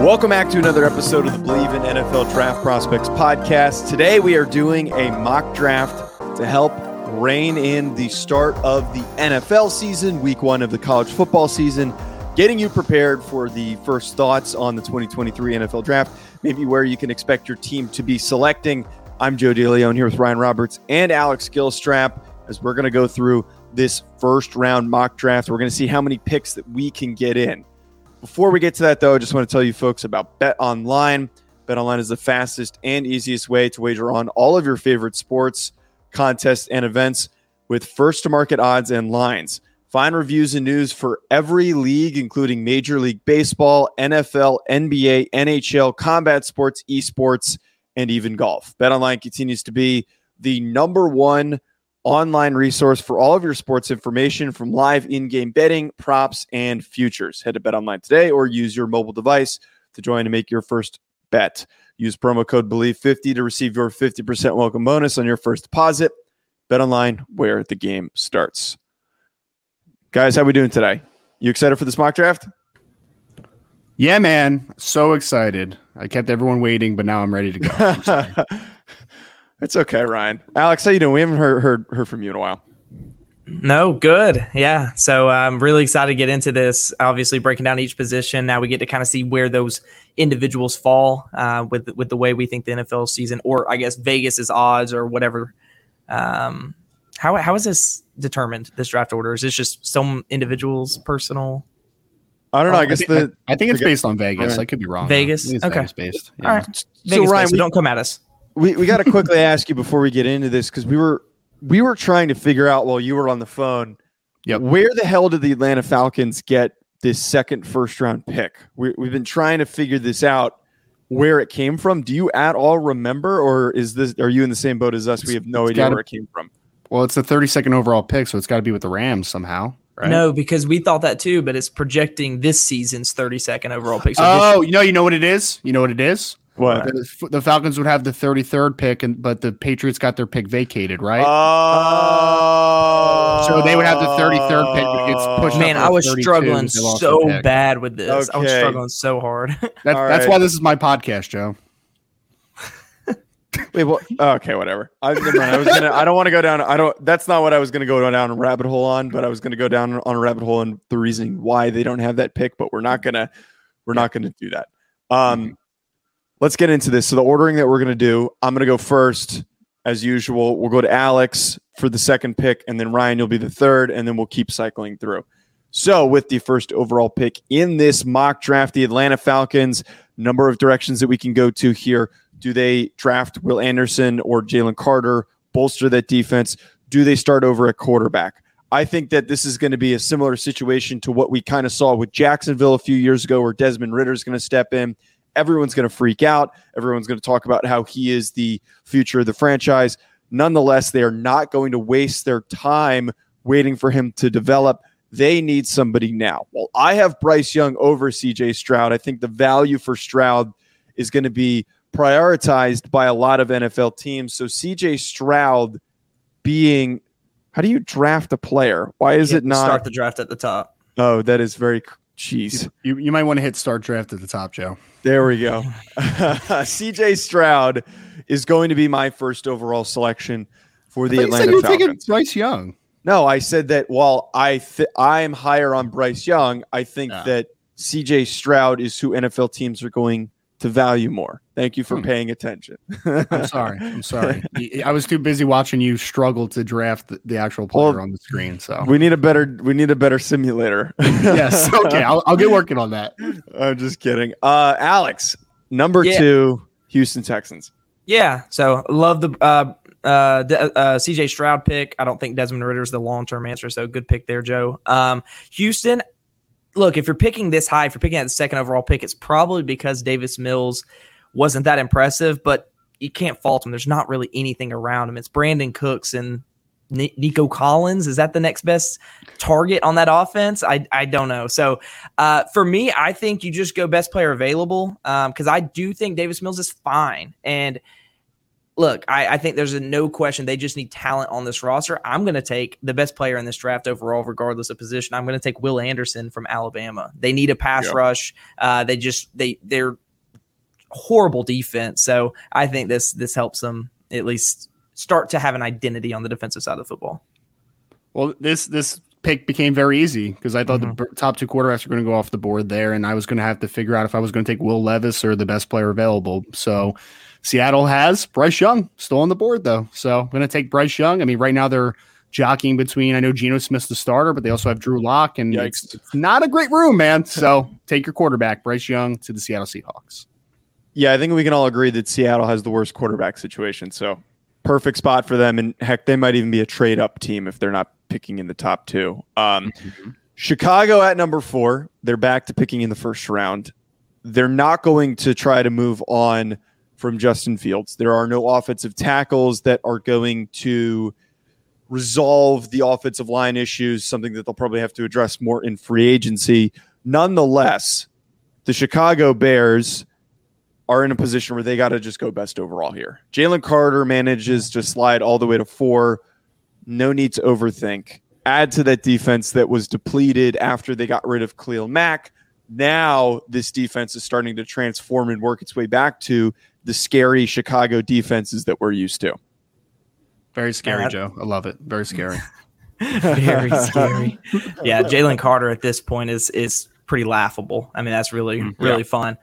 Welcome back to another episode of the Believe in NFL Draft Prospects podcast. Today we are doing a mock draft to help rein in the start of the NFL season, week one of the college football season, getting you prepared for the first thoughts on the 2023 NFL draft, maybe where you can expect your team to be selecting. I'm Joe DeLeon here with Ryan Roberts and Alex Gilstrap as we're going to go through this first round mock draft. We're going to see how many picks that we can get in. Before we get to that, though, I just want to tell you folks about Bet Online. Bet Online is the fastest and easiest way to wager on all of your favorite sports, contests, and events with first to market odds and lines. Find reviews and news for every league, including Major League Baseball, NFL, NBA, NHL, combat sports, esports, and even golf. Bet Online continues to be the number one online resource for all of your sports information from live in-game betting, props, and futures. Head to BetOnline today or use your mobile device to join and make your first bet. Use promo code BELIEVE50 to receive your 50% welcome bonus on your first deposit. Bet Online, where the game starts. Guys, how we doing today? You excited for this mock draft? Yeah, man. So excited. I kept everyone waiting, but now I'm ready to go. It's okay, Ryan. Alex, how you doing? We haven't heard heard, heard from you in a while. No, good. Yeah. So I'm really excited to get into this. Obviously, breaking down each position. Now we get to kind of see where those individuals fall uh, with with the way we think the NFL season, or I guess Vegas's odds, or whatever. Um, how how is this determined? This draft order is this just some individuals' personal? I don't know. I guess I think, the I think it's forget- based on Vegas. Right. I could be wrong. Vegas? I think it's Okay. Vegas based. All right. So, Vegas Ryan, based, so we- don't come at us. We, we got to quickly ask you before we get into this because we were we were trying to figure out while you were on the phone Yep. where the hell did the atlanta falcons get this second first round pick we, we've been trying to figure this out where it came from do you at all remember or is this are you in the same boat as us we have no It's idea gotta- where it came from Well, it's the 32nd overall pick, so it's got to be with the Rams somehow, right? No, because we thought that too, but it's projecting this season's 32nd overall pick. So Oh, you know, you know what it is. You know what it is. What The, the Falcons would have the 33rd pick, and but the Patriots got their pick vacated, right? oh So they would have the 33rd pick, but it gets pushed man, to I was struggling so bad with this. I was struggling so hard. That, that's right. why this is my podcast, Joe. Wait, well, okay, whatever. I. I was gonna. I don't want to go down. I don't. That's not what I was gonna go down a rabbit hole on. But I was gonna go down on a rabbit hole and the reason why they don't have that pick. But we're not gonna. We're not gonna do that. Um, let's get into this. So the ordering that we're gonna do. I'm gonna go first, as usual. We'll go to Alex for the second pick, and then Ryan, you'll be the third, and then we'll keep cycling through. So with the first overall pick in this mock draft, the Atlanta Falcons. Number of directions that we can go to here. Do they draft Will Anderson or Jalen Carter, bolster that defense? Do they start over at quarterback? I think that this is going to be a similar situation to what we kind of saw with Jacksonville a few years ago, where Desmond Ridder is going to step in. Everyone's going to freak out. Everyone's going to talk about how he is the future of the franchise. Nonetheless, they are not going to waste their time waiting for him to develop. They need somebody now. Well, I have Bryce Young over CJ Stroud. I think the value for Stroud is going to be prioritized by a lot of NFL teams. So CJ Stroud being how do you draft a player? Why is it not start the draft at the top? Oh, that is very jeez. You, you might want to hit start draft at the top, Joe. There we go. CJ Stroud is going to be my first overall selection for the I thought you said Atlanta you were taking Falcons. Bryce Young. No, I said that while I th- I'm higher on Bryce Young, I think Yeah. that CJ Stroud is who NFL teams are going to value more. Thank you for Hmm. paying attention. I'm sorry. I'm sorry. I was too busy watching you struggle to draft the, the actual player Well, on the screen. So we need a better we need a better simulator. yes, okay, I'll, I'll get working on that. I'm just kidding. Uh Alex, number Yeah. 2, Houston Texans. Yeah. So love the uh, uh, D- uh, CJ Stroud pick. I don't think Desmond Ridder is the long term answer. So good pick there, Joe. Um, Houston. Look, if you're picking this high, if you're picking at the second overall pick, it's probably because Davis Mills wasn't that impressive. But you can't fault him. There's not really anything around him. It's Brandin Cooks and Nico Collins. Is that the next best target on that offense? I I don't know. So uh, for me, I think you just go best player available because um, I do think Davis Mills is fine and look, I, I, think there's a no question they just need talent on this roster. I'm going to take the best player in this draft overall, regardless of position. I'm going to take Will Anderson from Alabama. They need a pass yep. rush. Uh, they just they they're horrible defense. So I think this this helps them at least start to have an identity on the defensive side of the football. Well, this this pick became very easy because I thought mm-hmm. the top two quarterbacks were going to go off the board there, and I was going to have to figure out if I was going to take Will Levis or the best player available. So. Seattle has Bryce Young still on the board though. So I'm going to take Bryce Young. I mean, right now they're jockeying between. I know Geno Smith's the starter, but they also have Drew Lock, and it's, it's, not a great room, man. So take your quarterback, Bryce Young, to the Seattle Seahawks. Yeah, I think we can all agree that Seattle has the worst quarterback situation. So perfect spot for them, and heck, they might even be a trade up team if they're not picking in the top two. Um, mm-hmm. Chicago at number four, they're back to picking in the first round. They're not going to try to move on from Justin Fields. There are no offensive tackles that are going to resolve the offensive line issues, something that they'll probably have to address more in free agency. Nonetheless, the Chicago Bears are in a position where they got to just go best overall here. Jalen Carter manages to slide all the way to four. No need to overthink. Add to that defense that was depleted after they got rid of Khalil Mack. Now, this defense is starting to transform and work its way back to the scary Chicago defenses that we're used to. Very scary, Joe. I love it. Very scary. Very scary. yeah, Jalen Carter at this point is is pretty laughable. I mean, that's really mm, really yeah. fun.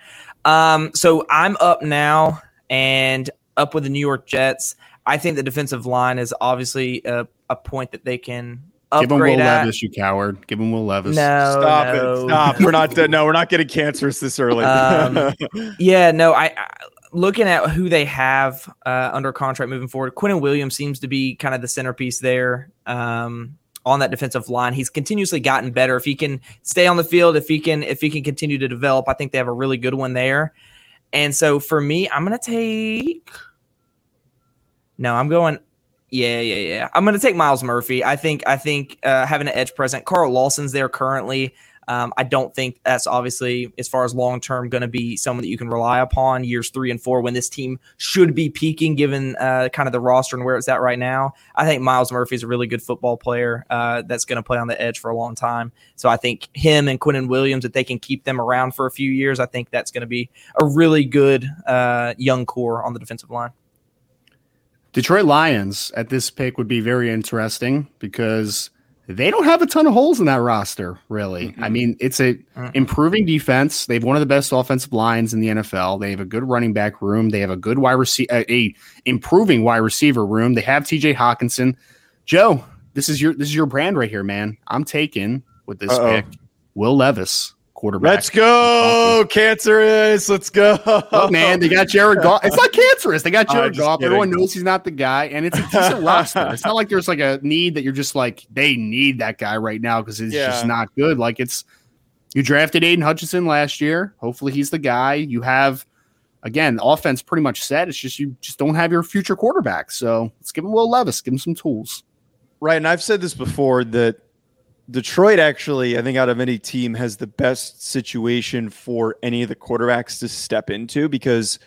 Um, so I'm up now and up with the New York Jets. I think the defensive line is obviously a, a point that they can Give him Will at. Levis, you coward. Give him Will Levis. No, stop no. it. Stop. We're not. No, we're not getting cancerous this early. Um, yeah, no. I, I looking at who they have uh, under contract moving forward, Quinnen Williams seems to be kind of the centerpiece there um, on that defensive line. He's continuously gotten better. If he can stay on the field, if he can, if he can continue to develop, I think they have a really good one there. And so for me, I'm gonna take. No, I'm going. Yeah, yeah, yeah. I'm gonna take Myles Murphy. I think. I think uh, having an edge present. Carl Lawson's there currently. Um, I don't think that's obviously, as far as long term, going to be someone that you can rely upon years three and four when this team should be peaking, given uh, kind of the roster and where it's at right now. I think Myles Murphy is a really good football player uh, that's going to play on the edge for a long time. So I think him and Quinnen Williams, if they can keep them around for a few years, I think that's going to be a really good uh, young core on the defensive line. Detroit Lions at this pick would be very interesting because they don't have a ton of holes in that roster, really. Mm-hmm. I mean, it's a mm-hmm. improving defense. They have one of the best offensive lines in the NFL. They have a good running back room. They have a good wide receiver, a, a improving wide receiver room. They have T.J. Hockenson. Joe, this is your this is your brand right here, man. I'm taking with this Uh-oh. pick Will Levis quarterback. Let's go, cancerous. Let's go. Oh, man, they got Jared Goff. It's not cancerous. They got Jared Goff. Kidding. Everyone knows he's not the guy, and it's a decent roster. It's not like there's like a need that you're just like they need that guy right now because he's yeah. just not good. Like it's you drafted Aidan Hutchinson last year. Hopefully, he's the guy. You have again offense pretty much set. It's just you just don't have your future quarterback. So let's give him Will Levis. Give him some tools. Right, and I've said this before that Detroit actually, I think, out of any team, has the best situation for any of the quarterbacks to step into because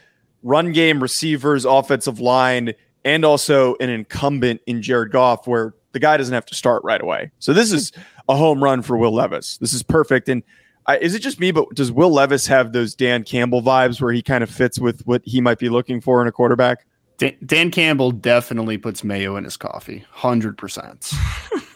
run game, receivers, offensive line, and also an incumbent in Jared Goff, where the guy doesn't have to start right away. So this is a home run for Will Levis. This is perfect. And uh, is it just me, but does Will Levis have those Dan Campbell vibes where he kind of fits with what he might be looking for in a quarterback? Dan, Dan Campbell definitely puts mayo in his coffee, hundred percent.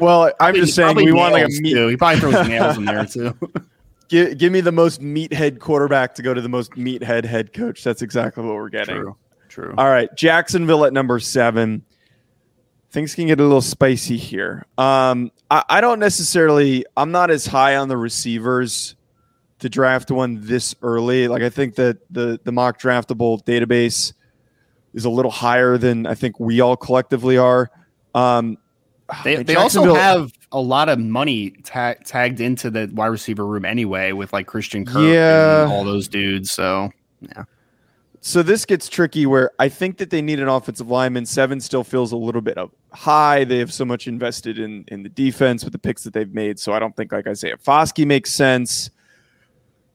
Well, I'm just saying we want like a meat. Too. He probably throws nails in there too. give, give me the most meathead quarterback to go to the most meathead head coach. That's exactly what we're getting. True. True. All right, Jacksonville at number seven. Things can get a little spicy here. Um, I, I don't necessarily. I'm not as high on the receivers to draft one this early. Like I think that the the mock draftable database is a little higher than I think we all collectively are. Um, Oh, they, they also have a lot of money ta- tagged into the wide receiver room anyway with like Christian Kirk yeah. all those dudes. So yeah. so this gets tricky where I think that they need an offensive lineman. Seven still feels a little bit high. They have so much invested in in the defense with the picks that they've made. So I don't think like Isaiah Foskey makes sense.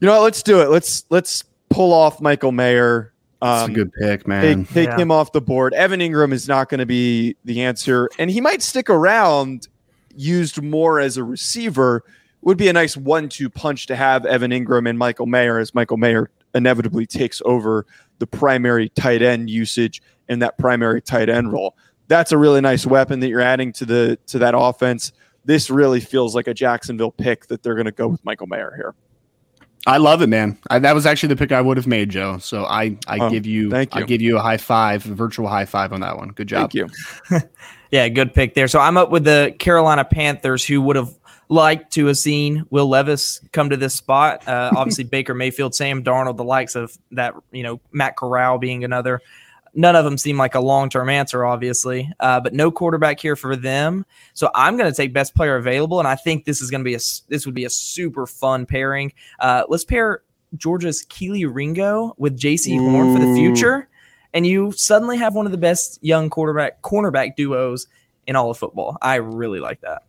You know what? Let's do it. Let's let's pull off Michael Mayer. That's Um, a good pick, man. Take, take Yeah. him off the board. Evan Engram is not going to be the answer, and he might stick around, used more as a receiver. Would be a nice one-two punch to have Evan Engram and Michael Mayer, as Michael Mayer inevitably takes over the primary tight end usage and that primary tight end role. That's a really nice weapon that you're adding to the to that offense. This really feels like a Jacksonville pick that they're going to go with Michael Mayer here. I love it, man. I, that was actually the pick I would have made, Joe. So I, I Oh, give you, thank I give you a high five, a virtual high five on that one. Good job. Thank you. Yeah, good pick there. So I'm up with the Carolina Panthers, who would have liked to have seen Will Levis come to this spot. Uh, obviously, Baker Mayfield, Sam Darnold, the likes of that, you know, Matt Corral being another. None of them seem like a long term answer, obviously, uh, but no quarterback here for them. So I'm going to take best player available, and I think this is going to be a this would be a super fun pairing. Uh, let's pair Georgia's Kelee Ringo with Jaycee Horn for the future, and you suddenly have one of the best young quarterback cornerback duos in all of football. I really like that.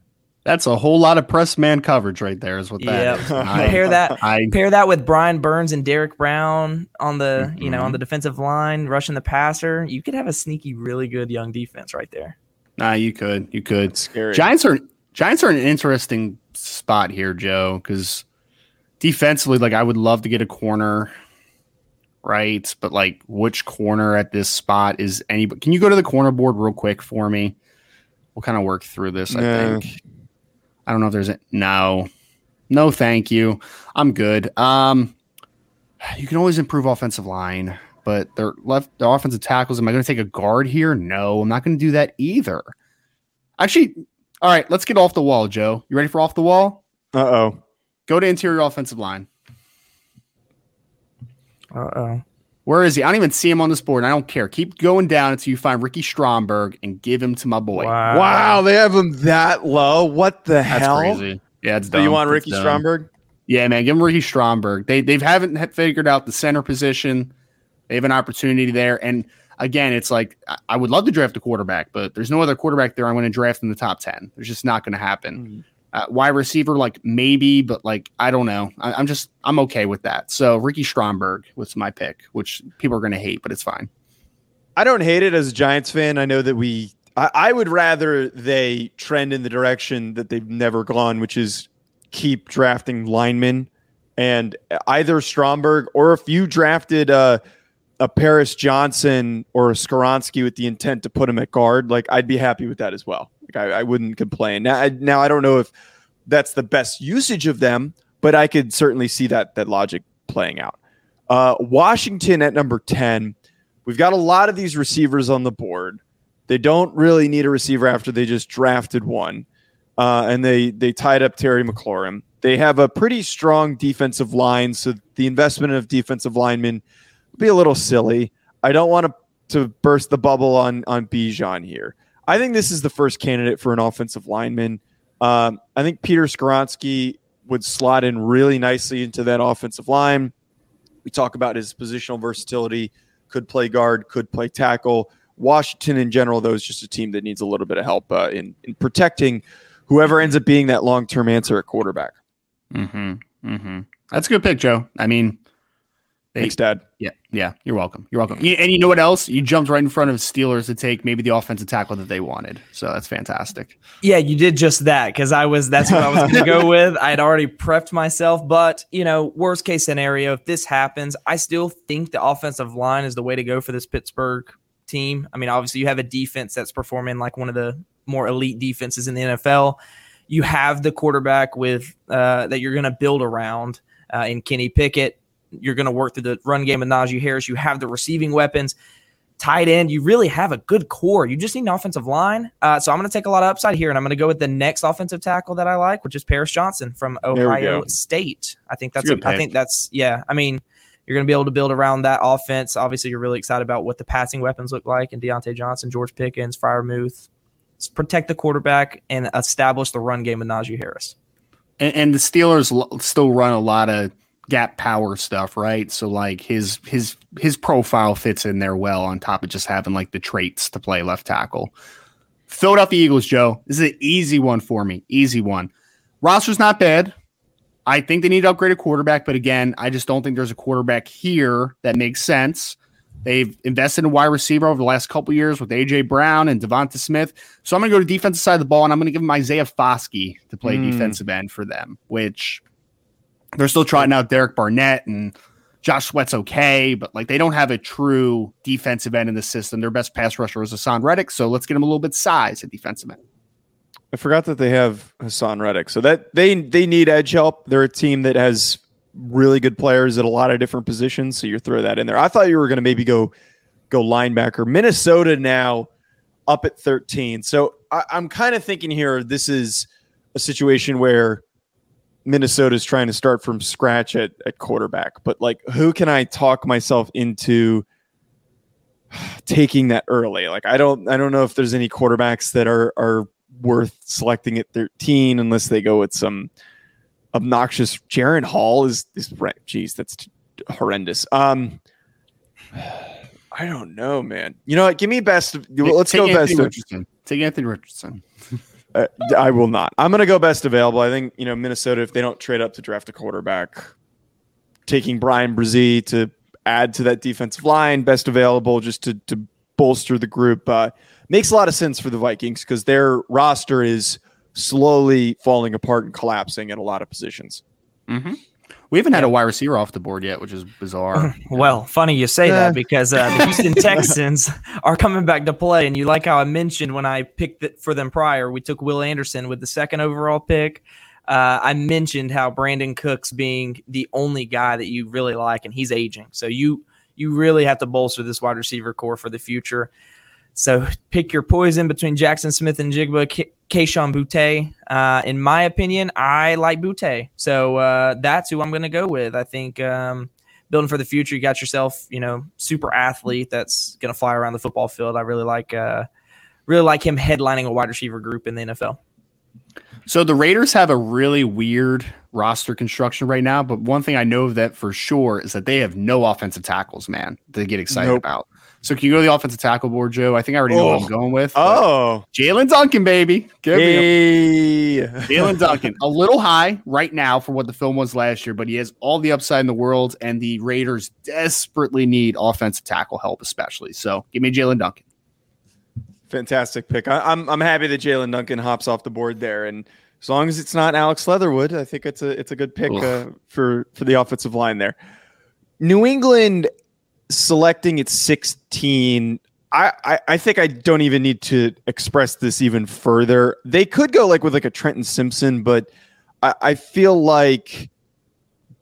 That's a whole lot of press man coverage right there, is what that Yep. is. I, Pair that I, pair that with Brian Burns and Derrick Brown on the you know on mm-hmm. the defensive line, rushing the passer. You could have a sneaky, really good young defense right there. nah, you could, you could. Scary. Giants are Giants are in an interesting spot here, Joe, because defensively, like I would love to get a corner, right? But like, which corner at this spot is any? Can you go to the corner board real quick for me? We'll kind of work through this. I think. I don't know if there's a no, no, thank you. I'm good. Um, you can always improve offensive line, but their left the offensive tackles. Am I going to take a guard here? No, I'm not going to do that either. Actually, all right, let's get off the wall, Joe. You ready for off the wall? Uh oh. Go to interior offensive line. Uh oh. Where is he? I don't even see him on this board. and I don't care. Keep going down until you find Ricky Stromberg and give him to my boy. Wow, they have him that low. What the hell? That's hell? crazy. Yeah, it's Do dumb. you want It's Ricky dumb. Stromberg? Yeah, man, give him Ricky Stromberg. They they haven't figured out the center position. They have an opportunity there, and again, it's like I- I would love to draft a quarterback, but there's no other quarterback there I'm going to draft in the top ten. There's just not going to happen. Hmm. Uh, wide receiver, like maybe, but like I don't know. I, I'm just I'm okay with that. So Ricky Stromberg was my pick, which people are going to hate, but it's fine. I don't hate it as a Giants fan. I know that we. I, I would rather they trend in the direction that they've never gone, which is keep drafting linemen and either Stromberg or if you drafted uh, a Paris Johnson or a Skoronski with the intent to put him at guard, like I'd be happy with that as well. Like I, I wouldn't complain. Now, I, now I don't know if that's the best usage of them, but I could certainly see that that logic playing out. Uh, Washington at number ten. We've got a lot of these receivers on the board. They don't really need a receiver after they just drafted one, uh, and they they tied up Terry McLaurin. They have a pretty strong defensive line, so the investment of defensive linemen would be a little silly. I don't want to to burst the bubble on on Bijan here. I think this is the first candidate for an offensive lineman. Um, I think Peter Skoronski would slot in really nicely into that offensive line. We talk about his positional versatility, could play guard, could play tackle. Washington in general, though, is just a team that needs a little bit of help uh, in, in protecting whoever ends up being that long term answer at quarterback. Mm-hmm. Mm-hmm. That's a good pick, Joe. I mean, Thanks, Dad. Yeah, yeah, you're welcome. You're welcome. You- And you know what else? You jumped right in front of Steelers to take maybe the offensive tackle that they wanted. So that's fantastic. Yeah, you did just that because I was that's what I was going to go with. I had already prepped myself, but you know, worst case scenario, if this happens, I still think the offensive line is the way to go for this Pittsburgh team. I mean, obviously, you have a defense that's performing like one of the more elite defenses in the NFL. You have the quarterback with uh, that you're going to build around uh, in Kenny Pickett. You're going to work through the run game with Najee Harris. You have the receiving weapons tight end, you really have a good core. You just need an offensive line. Uh, so I'm going to take a lot of upside here, and I'm going to go with the next offensive tackle that I like, which is Paris Johnson from Ohio. State. I think that's It's a good I think that's yeah. I mean, you're going to be able to build around that offense. Obviously, you're really excited about what the passing weapons look like, and Diontae Johnson, George Pickens, Freiermuth. Let's protect the quarterback and establish the run game with Najee Harris. And, and the Steelers l- still run a lot of gap power stuff, right? So like his his his profile fits in there well on top of just having like the traits to play left tackle. Philadelphia Eagles, Joe. This is an easy one for me. Easy one. Roster's not bad. I think they need to upgrade a quarterback, but again, I just don't think there's a quarterback here that makes sense. They've invested in wide receiver over the last couple years with AJ Brown and Devonta Smith. So I'm going to go to defensive side of the ball, and I'm going to give them Isaiah Foskey to play mm. defensive end for them, which they're still trying out Derek Barnett and Josh Sweat's okay, but like they don't have a true defensive end in the system. Their best pass rusher is Haason Reddick, so let's get them a little bit size at defensive end. I forgot that they have Haason Reddick, so that they they need edge help. They're a team that has really good players at a lot of different positions, so you throw that in there. I thought you were going to maybe go go linebacker. Minnesota now up at 13. So I, I'm kind of thinking here this is a situation where Minnesota's trying to start from scratch at, at quarterback. But like who can I talk myself into taking that early? Like I don't I don't know if there's any quarterbacks that are are worth selecting at 13 unless they go with some obnoxious Jaren Hall is is right. Jeez, that's t- horrendous. Um, I don't know, man. You know what? Give me best. Of, let's Take go Anthony best. Richardson. Take Anthony Richardson. uh, I will not. I'm going to go best available. I think you know Minnesota if they don't trade up to draft a quarterback, taking Bryan Bresee to add to that defensive line, best available, just to to bolster the group. Uh, makes a lot of sense for the Vikings because their roster is slowly falling apart and collapsing at a lot of positions. Mm-hmm. We haven't had a wide receiver off the board yet, which is bizarre. well, funny you say that because uh, the Houston Texans are coming back to play, and you like how I mentioned when I picked it for them prior, we took Will Anderson with the second overall pick. Uh, I mentioned how Brandin Cooks being the only guy that you really like, and he's aging, so you you really have to bolster this wide receiver core for the future. So pick your poison between Jaxon Smith-Njigba, K- Kayshon Boutte. Uh, in my opinion, I like Boutte. So uh, that's who I'm going to go with. I think um, building for the future, you got yourself, you know, super athlete that's going to fly around the football field. I really like, uh, really like him headlining a wide receiver group in the NFL. So the Raiders have a really weird roster construction right now, but one thing I know that for sure is that they have no offensive tackles, man, to get excited nope. about. So can you go to the offensive tackle board, Joe? I think I already know oh. what I'm going with. Oh, Jaelyn Duncan, baby. Give hey. Jaelyn Duncan. A little high right now for what the film was last year, but he has all the upside in the world, and the Raiders desperately need offensive tackle help, especially. So give me Jaelyn Duncan. Fantastic pick. I, am I'm, I'm happy that Jaelyn Duncan hops off the board there, and as long as it's not Alex Leatherwood, I think it's a it's a good pick uh, for for the offensive line there. New England selecting at 16 I, I, I think I don't even need to express this even further. They could go like with like a Trenton Simpson, but I, I feel like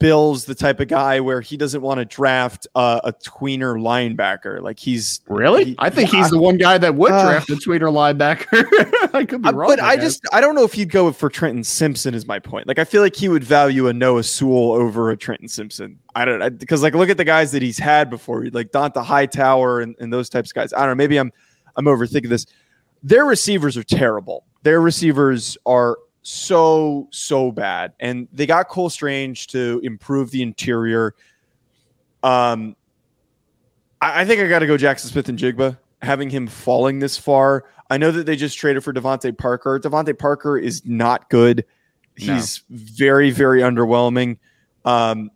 Bill's the type of guy where he doesn't want to draft uh, a tweener linebacker. Like he's really. He, I think he's the one guy that would uh, draft a tweener linebacker. I could be wrong, but I just I don't know if he'd go for Trenton Simpson. Is my point. Like I feel like he would value a Noah Sewell over a Trenton Simpson. I don't because like look at the guys that he's had before, like Dont'a Hightower and, and those types of guys. I don't know. Maybe I'm I'm overthinking this. Their receivers are terrible. Their receivers are so so bad, and they got Cole Strange to improve the interior. Um, I, I think I got to go Jaxon Smith-Njigba. Having him falling this far, I know that they just traded for DeVante Parker. DeVante Parker is not good. He's no. very very underwhelming. Um,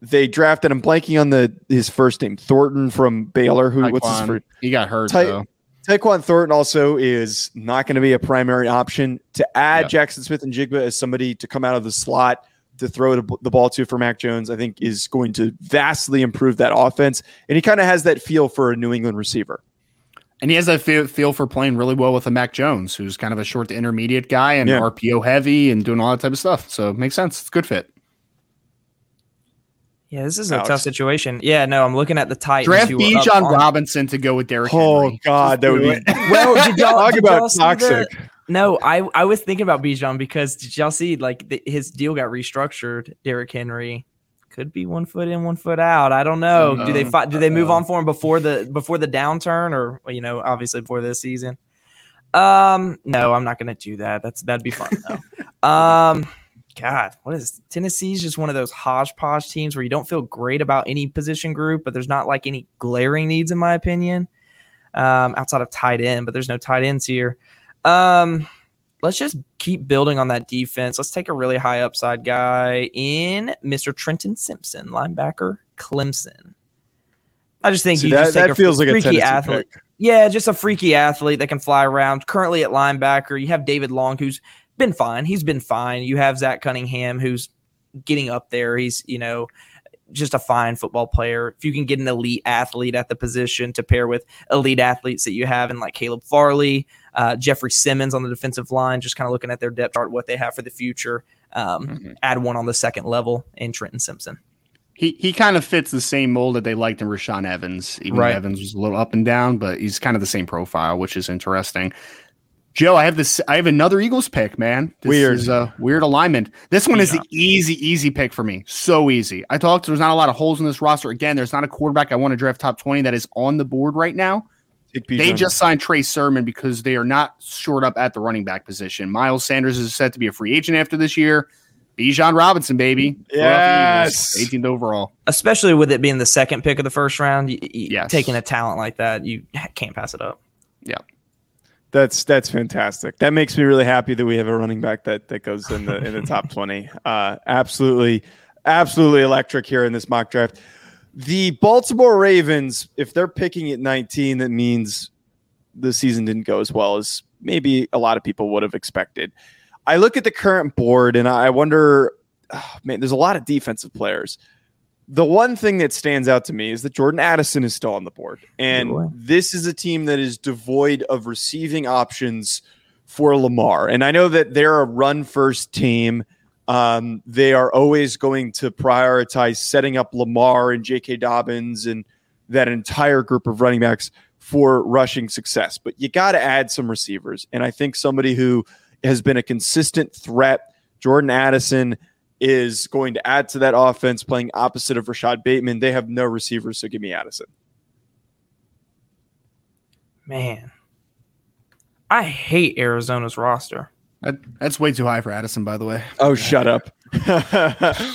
they drafted. I'm blanking on the his first name, Thornton from Baylor. Who what's his first? He got hurt. Ty- though. Tyquan Thornton also is not going to be a primary option. To add yeah. Jaxon Smith-Njigba as somebody to come out of the slot to throw the ball to for Mac Jones, I think is going to vastly improve that offense. And he kind of has that feel for a New England receiver. And he has that feel for playing really well with a Mac Jones, who's kind of a short to intermediate guy and yeah. RPO heavy and doing all that type of stuff. So it makes sense. It's a good fit. Yeah, this is a Alex. tough situation. Yeah, no, I'm looking at the Titans. Draft Bijan Robinson to go with Derrick. Oh Henry. God, that would be. well, did y'all talk did about y'all toxic? No, I I was thinking about Bijan because did y'all see like the, his deal got restructured? Derrick Henry could be one foot in, one foot out. I don't know. Uh, do they fight, do they move on for him before the before the downturn, or you know, obviously before this season? Um, no, I'm not going to do that. That's that'd be fun though. um. God, what is Tennessee's just one of those hodgepodge teams where you don't feel great about any position group, but there's not like any glaring needs in my opinion. Um, outside of tight end, but there's no tight ends here. Um, let's just keep building on that defense. Let's take a really high upside guy in Mr. Trenton Simpson, linebacker, Clemson. I just think See, you that, just take that a feels like a freaky athlete. pick. Yeah, just a freaky athlete that can fly around. Currently at linebacker, you have David Long, who's been fine. He's been fine. You have Zach Cunningham, who's getting up there. He's, you know, just a fine football player. If you can get an elite athlete at the position to pair with elite athletes that you have in like Caleb Farley, uh, Jeffery Simmons on the defensive line, just kind of looking at their depth chart, what they have for the future. Um, Mm-hmm. Add one on the second level in Trenton Simpson. He he kind of fits the same mold that they liked in Rashaan Evans. Even Right. Evans was a little up and down, but he's kind of the same profile, which is interesting. Joe, I have this. I have another Eagles pick, man. This Weird. is a weird alignment. This one is Yeah. the easy, easy pick for me. So easy. I talked. There's not a lot of holes in this roster. Again, there's not a quarterback I want to draft top twenty that is on the board right now. They just signed Trey Sermon because they are not short up at the running back position. Miles Sanders is set to be a free agent after this year. Bijan Robinson, baby. Yes. 18th overall. Especially with it being the second pick of the first round, you, you- Yes. taking a talent like that, you can't pass it up. Yeah. That's that's fantastic. That makes me really happy that we have a running back that that goes in the in the top twenty. Uh, absolutely, absolutely electric here in this mock draft. The Baltimore Ravens, if they're picking at nineteen, that means the season didn't go as well as maybe a lot of people would have expected. I look at the current board and I wonder, oh, man, there's a lot of defensive players. The one thing that stands out to me is that Jordan Addison is still on the board. And boy. this is a team that is devoid of receiving options for Lamar. And I know that they're a run first team. Um, they are always going to prioritize setting up Lamar and J.K. Dobbins and that entire group of running backs for rushing success. But you got to add some receivers. And I think somebody who has been a consistent threat, Jordan Addison, is going to add to that offense playing opposite of Rashod Bateman. They have no receivers, so give me Addison. Man, I hate Arizona's roster. That, that's way too high for Addison, by the way. Oh, shut up.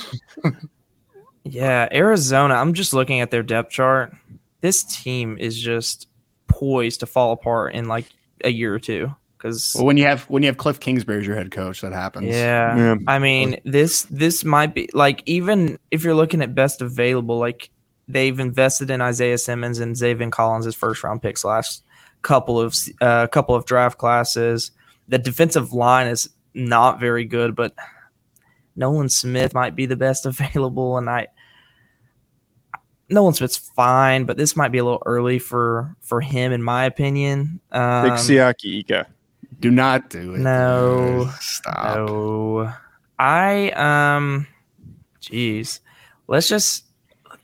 Yeah, Arizona. I'm just looking at their depth chart. This team is just poised to fall apart in like a year or two. Because Well, when you have when you have Cliff Kingsbury as your head coach, that happens. yeah, Yeah. I mean this this might be like even if you're looking at best available, like they've invested in Isaiah Simmons and Zaven Collins as first round picks last couple of uh, couple of draft classes. The defensive line is not very good, but Nolan Smith might be the best available, and I Nolan Smith's fine, but this might be a little early for for him, in my opinion. Um, Big Siaki Ika. Do not do it. No. dude. Stop. No, I um, jeez, let's just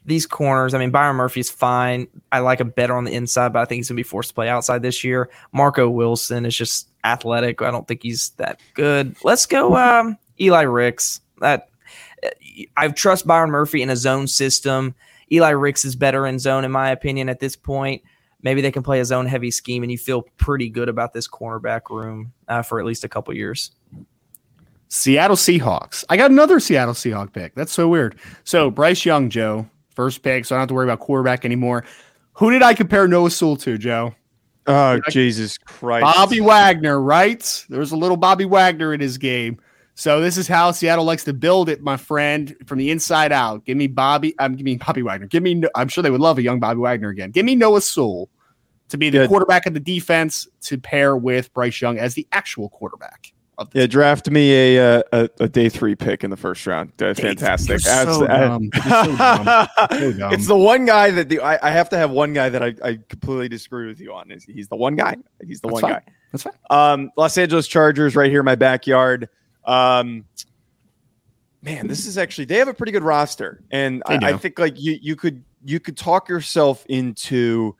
these corners. I mean, Byron Murphy's fine. I like him better on the inside, but I think he's gonna be forced to play outside this year. Marco Wilson is just athletic. I don't think he's that good. Let's go, um, Eli Ricks. That I trust Byron Murphy in a zone system. Eli Ricks is better in zone, in my opinion, at this point. Maybe they can play a zone heavy scheme, and you feel pretty good about this cornerback room uh, for at least a couple years. Seattle Seahawks. I got another Seattle Seahawk pick. That's so weird. So Bryce Young, Joe, first pick, so I don't have to worry about quarterback anymore. Who did I compare Noah Sewell to, Joe? Oh, Jesus Christ. Bobby Wagner, right? There's a little Bobby Wagner in his game. So this is how Seattle likes to build it, my friend, from the inside out. Give me Bobby. I'm um, give me Bobby Wagner. Give me. I'm sure they would love a young Bobby Wagner again. Give me Noah Sewell to be the Good. quarterback of the defense to pair with Bryce Young as the actual quarterback. Of the Yeah, draft me a, uh, a a day three pick in the first round. Uh, fantastic. So Abs- dumb. You're so dumb. So dumb. it's the one guy that the I, I have to have one guy that I, I completely disagree with you on. Is he's the one guy? He's the That's one fine. guy. That's fine. Um, Los Angeles Chargers right here in my backyard. Um, man, this is actually they have a pretty good roster, and I, I think like you you could you could talk yourself into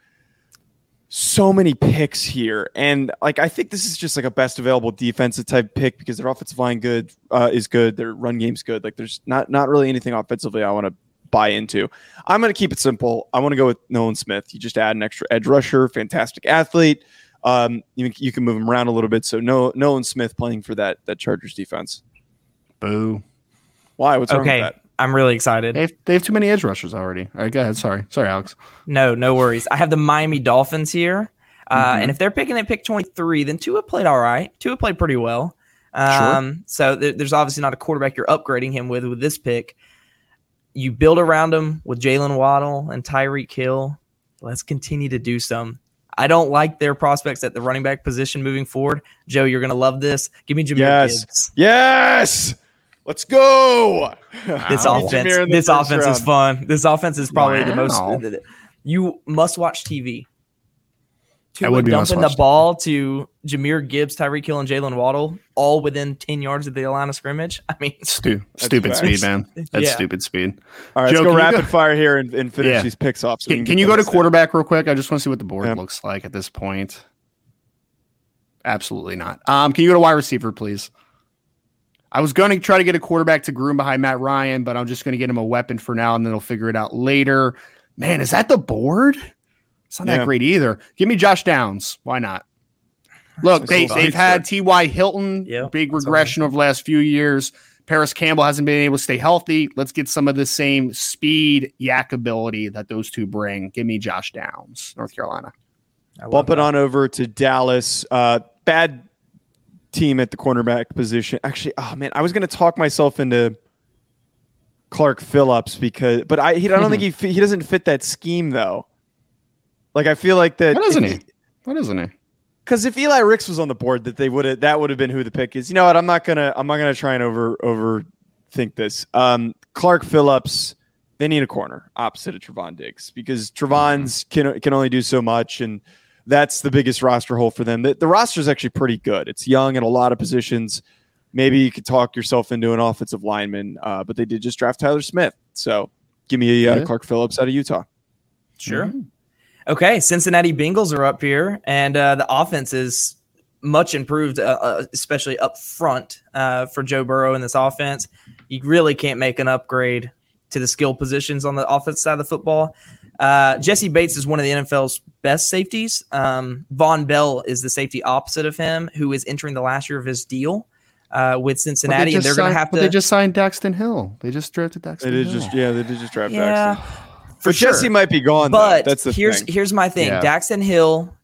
so many picks here, and like I think this is just like a best available defensive type pick because their offensive line good uh, is good, their run game's good. Like there's not not really anything offensively I want to buy into. I'm going to keep it simple. I want to go with Nolan Smith. You just add an extra edge rusher, fantastic athlete. Um, you, you can move him around a little bit. So no, Nolan Smith playing for that that Chargers defense. Boo. Why? What's wrong Okay, with that? I'm really excited. They have, they have too many edge rushers already. All right, go ahead. Sorry, sorry, Alex. No, no worries. I have the Miami Dolphins here. Uh, Mm-hmm. And if they're picking at pick 23, then Tua played all right. Tua played pretty well. Um, So there- there's obviously not a quarterback you're upgrading him with with this pick. You build around him with Jaylen Waddle and Tyreek Hill. Let's continue to do some. I don't like their prospects at the running back position moving forward. Joe, you're going to love this. Give me Jahmyr Yes. Gibbs. Yes. Let's go. This Wow. offense, Jahmyr in the this first offense is fun. This offense is probably the most. You must watch TV. That Tua would be dumping the ball to Jahmyr Gibbs, Tyreek Hill, and Jaylen Waddle, all within ten yards of the line of scrimmage. I mean, Stu- stupid facts. speed, man. That's Yeah. stupid speed. All right, Joe, let's go rapid go- fire here and, and finish Yeah. these picks off. So we Can, can you go to this thing. quarterback real quick? I just want to see what the board Yeah. looks like at this point. Absolutely not. Um, can you go to wide receiver, please? I was going to try to get a quarterback to groom behind Matt Ryan, but I'm just going to get him a weapon for now, and then he'll figure it out later. Man, is that the board? It's not Yeah. that great either. Give me Josh Downs. Why not? Look, they, they've had T.Y. Hilton, Yeah, big regression over the last few years. Parris Campbell hasn't been able to stay healthy. Let's get some of the same speed, YAC ability that those two bring. Give me Josh Downs, North Carolina. I Bump it that. on over to Dallas. Uh, bad team at the cornerback position. Actually, oh man, I was going to talk myself into Clark Phillips because, but I, he, I don't think he he doesn't fit that scheme though. Like I feel like that. What isn't he? What isn't he? Because if Eli Ricks was on the board, that they would have that would have been who the pick is. You know what? I'm not gonna I'm not gonna try and over overthink this. Um, Clark Phillips, they need a corner opposite of Trevon Diggs because Trevon's can can only do so much, and that's the biggest roster hole for them. The, the roster is actually pretty good. It's young in a lot of positions. Maybe you could talk yourself into an offensive lineman, uh, but they did just draft Tyler Smith. So give me a uh, Yeah. Clark Phillips out of Utah. Sure. Okay, Cincinnati Bengals are up here, and uh, the offense is much improved, uh, uh, especially up front uh, for Joe Burrow in this offense. You really can't make an upgrade to the skill positions on the offense side of the football. Uh, Jessie Bates is one of the NFL's best safeties. Um, Vonn Bell is the safety opposite of him, who is entering the last year of his deal uh, with Cincinnati, and they're going to have to. they just signed Daxton Hill. They just drafted Daxton. They did Hill. just yeah, they did just draft yeah, Daxton. For But sure. Jesse might be gone. though. But that's the here's thing. here's my thing. Yeah. Daxton Hill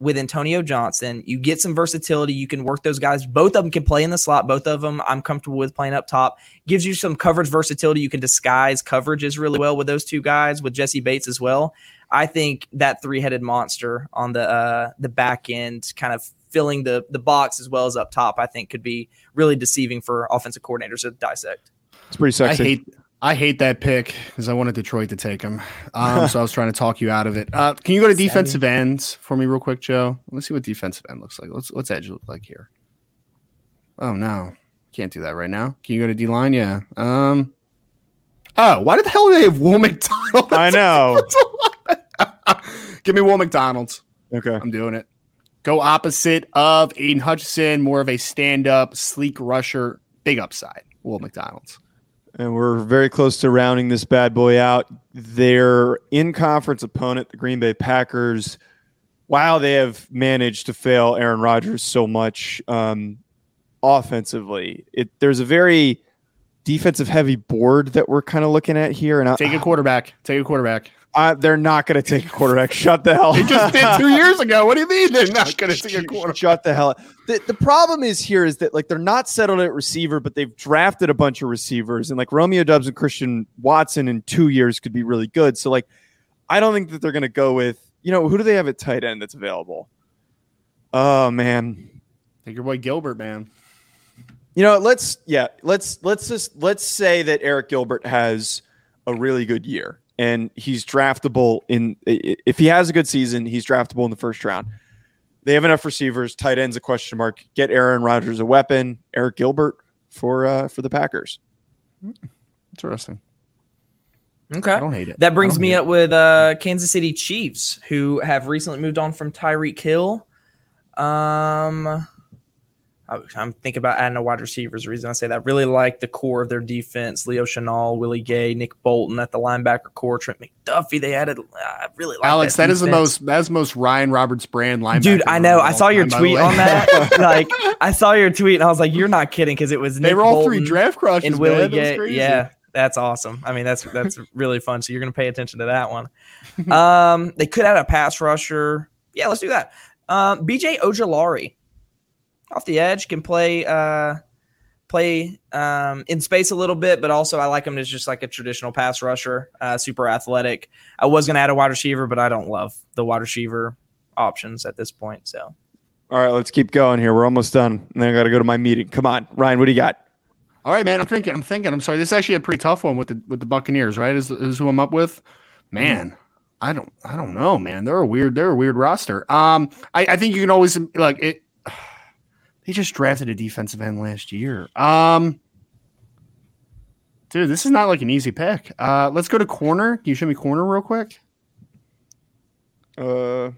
with Antonio Johnson, you get some versatility. You can work those guys. Both of them can play in the slot. Both of them I'm comfortable with playing up top. Gives you some coverage versatility. You can disguise coverages really well with those two guys, with Jessie Bates as well. I think that three-headed monster on the uh, the back end, kind of filling the the box as well as up top, I think could be really deceiving for offensive coordinators to dissect. It's pretty I sexy. hate I hate that pick because I wanted Detroit to take him. Um, so I was trying to talk you out of it. Uh, can you go to defensive ends for me real quick, Joe? Let's see what defensive end looks like. Let's what's edge look like here? Oh no, can't do that right now. Can you go to D line? Yeah. Um. Oh, why did the hell do they have Will McDonald? I know. Give me Will McDonald's. Okay. I'm doing it. Go opposite of Aidan Hutchinson, more of a stand-up, sleek rusher, big upside. Will McDonald's. And we're very close to rounding this bad boy out. Their in conference opponent, the Green Bay Packers, wow, they have managed to fail Aaron Rodgers so much um, offensively. It, there's a very defensive heavy board that we're kind of looking at here. And Take a quarterback. Take a quarterback. I, they're not going to take a quarterback. Shut the hell They just did two years ago. What do you mean they're not going to take a quarterback? Shut the hell up. The, the problem is here is that like they're not settled at receiver, but they've drafted a bunch of receivers, and like Romeo Doubs and Christian Watson in two years could be really good. So like, I don't think that they're going to go with you know who do they have at tight end that's available? Oh man, Take your boy Gilbert, man. you know let's yeah let's let's just let's say that Arik Gilbert has a really good year and he's draftable in i- i- if he has a good season he's draftable in the first round. They have enough receivers. Tight ends a question mark. Get Aaron Rodgers a weapon. Arik Gilbert for uh, for the Packers. Interesting. Okay. I don't hate it. That brings me hate up with uh, Kansas City Chiefs, who have recently moved on from Tyreek Hill. Um, I'm thinking about adding a wide receiver. Is the reason I say that. I really like the core of their defense: Leo Chenal, Willie Gay, Nick Bolton at the linebacker core, Trent McDuffie. They added. I really like Alex. that, that is the most. That's most Ryan Roberts brand linebacker. Dude, I know. I saw your time, tweet on that. like, I saw your tweet, and I was like, "You're not kidding," because it was they Nick were all Bolton three draft crushes. and Willie man. That was Gay. Yeah, that's awesome. I mean, that's that's really fun. So you're gonna pay attention to that one. Um, they could add a pass rusher. Yeah, let's do that. Um, BJ Ojulari off the edge can play uh play um in space a little bit, but also I like him as just like a traditional pass rusher, uh super athletic. I was gonna add a wide receiver, but I don't love the wide receiver options at this point. So All right, let's keep going here. We're almost done. And then I got to go to my meeting. Come on, Ryan, what do you got? All right, man. I'm thinking. I'm thinking. I'm sorry. This is actually a pretty tough one with the with the Buccaneers, right? Is, is who I'm up with. Man, I don't. I don't know, man. They're a weird. They're a weird roster. Um, I, I think you can always like it. They just drafted a defensive end last year. Um, dude, this is not like an easy pick. Uh, let's go to corner. Can you show me corner real quick? Uh,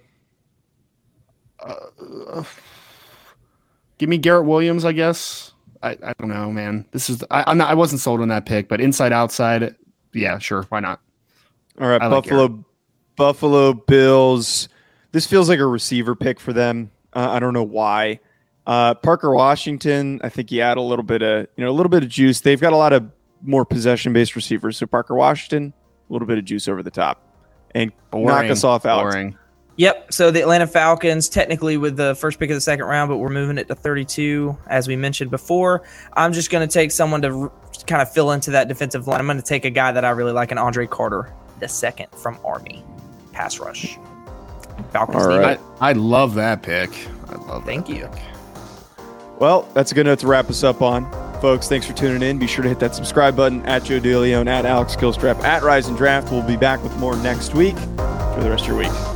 Give me Garrett Williams, I guess. I, I don't know, man. This is I, I'm not. I wasn't sold on that pick, but inside outside, yeah, sure, why not? all right, I like Buffalo, Buffalo Bills. This feels like a receiver pick for them. Uh, I don't know why. Uh, Parker Washington, I think he had a little bit of you know a little bit of juice. They've got a lot of more possession based receivers. So Parker Washington, a little bit of juice over the top, and knock us off, Alex. Boring. Yep. So the Atlanta Falcons, technically with the first pick of the second round, but we're moving it to 32, as we mentioned before. I'm just going to take someone to r- kind of fill into that defensive line. I'm going to take a guy that I really like, an Andre Carter, the second from Army, pass rush. Falcons. All need right. it. I, I love that pick. I love. Thank that you. pick. Well, that's a good note to wrap us up on. Folks, thanks for tuning in. Be sure to hit that subscribe button at Joe DeLeon, at Alex Killstrap, at Rise and Draft. We'll be back with more next week. Enjoy the rest of your week.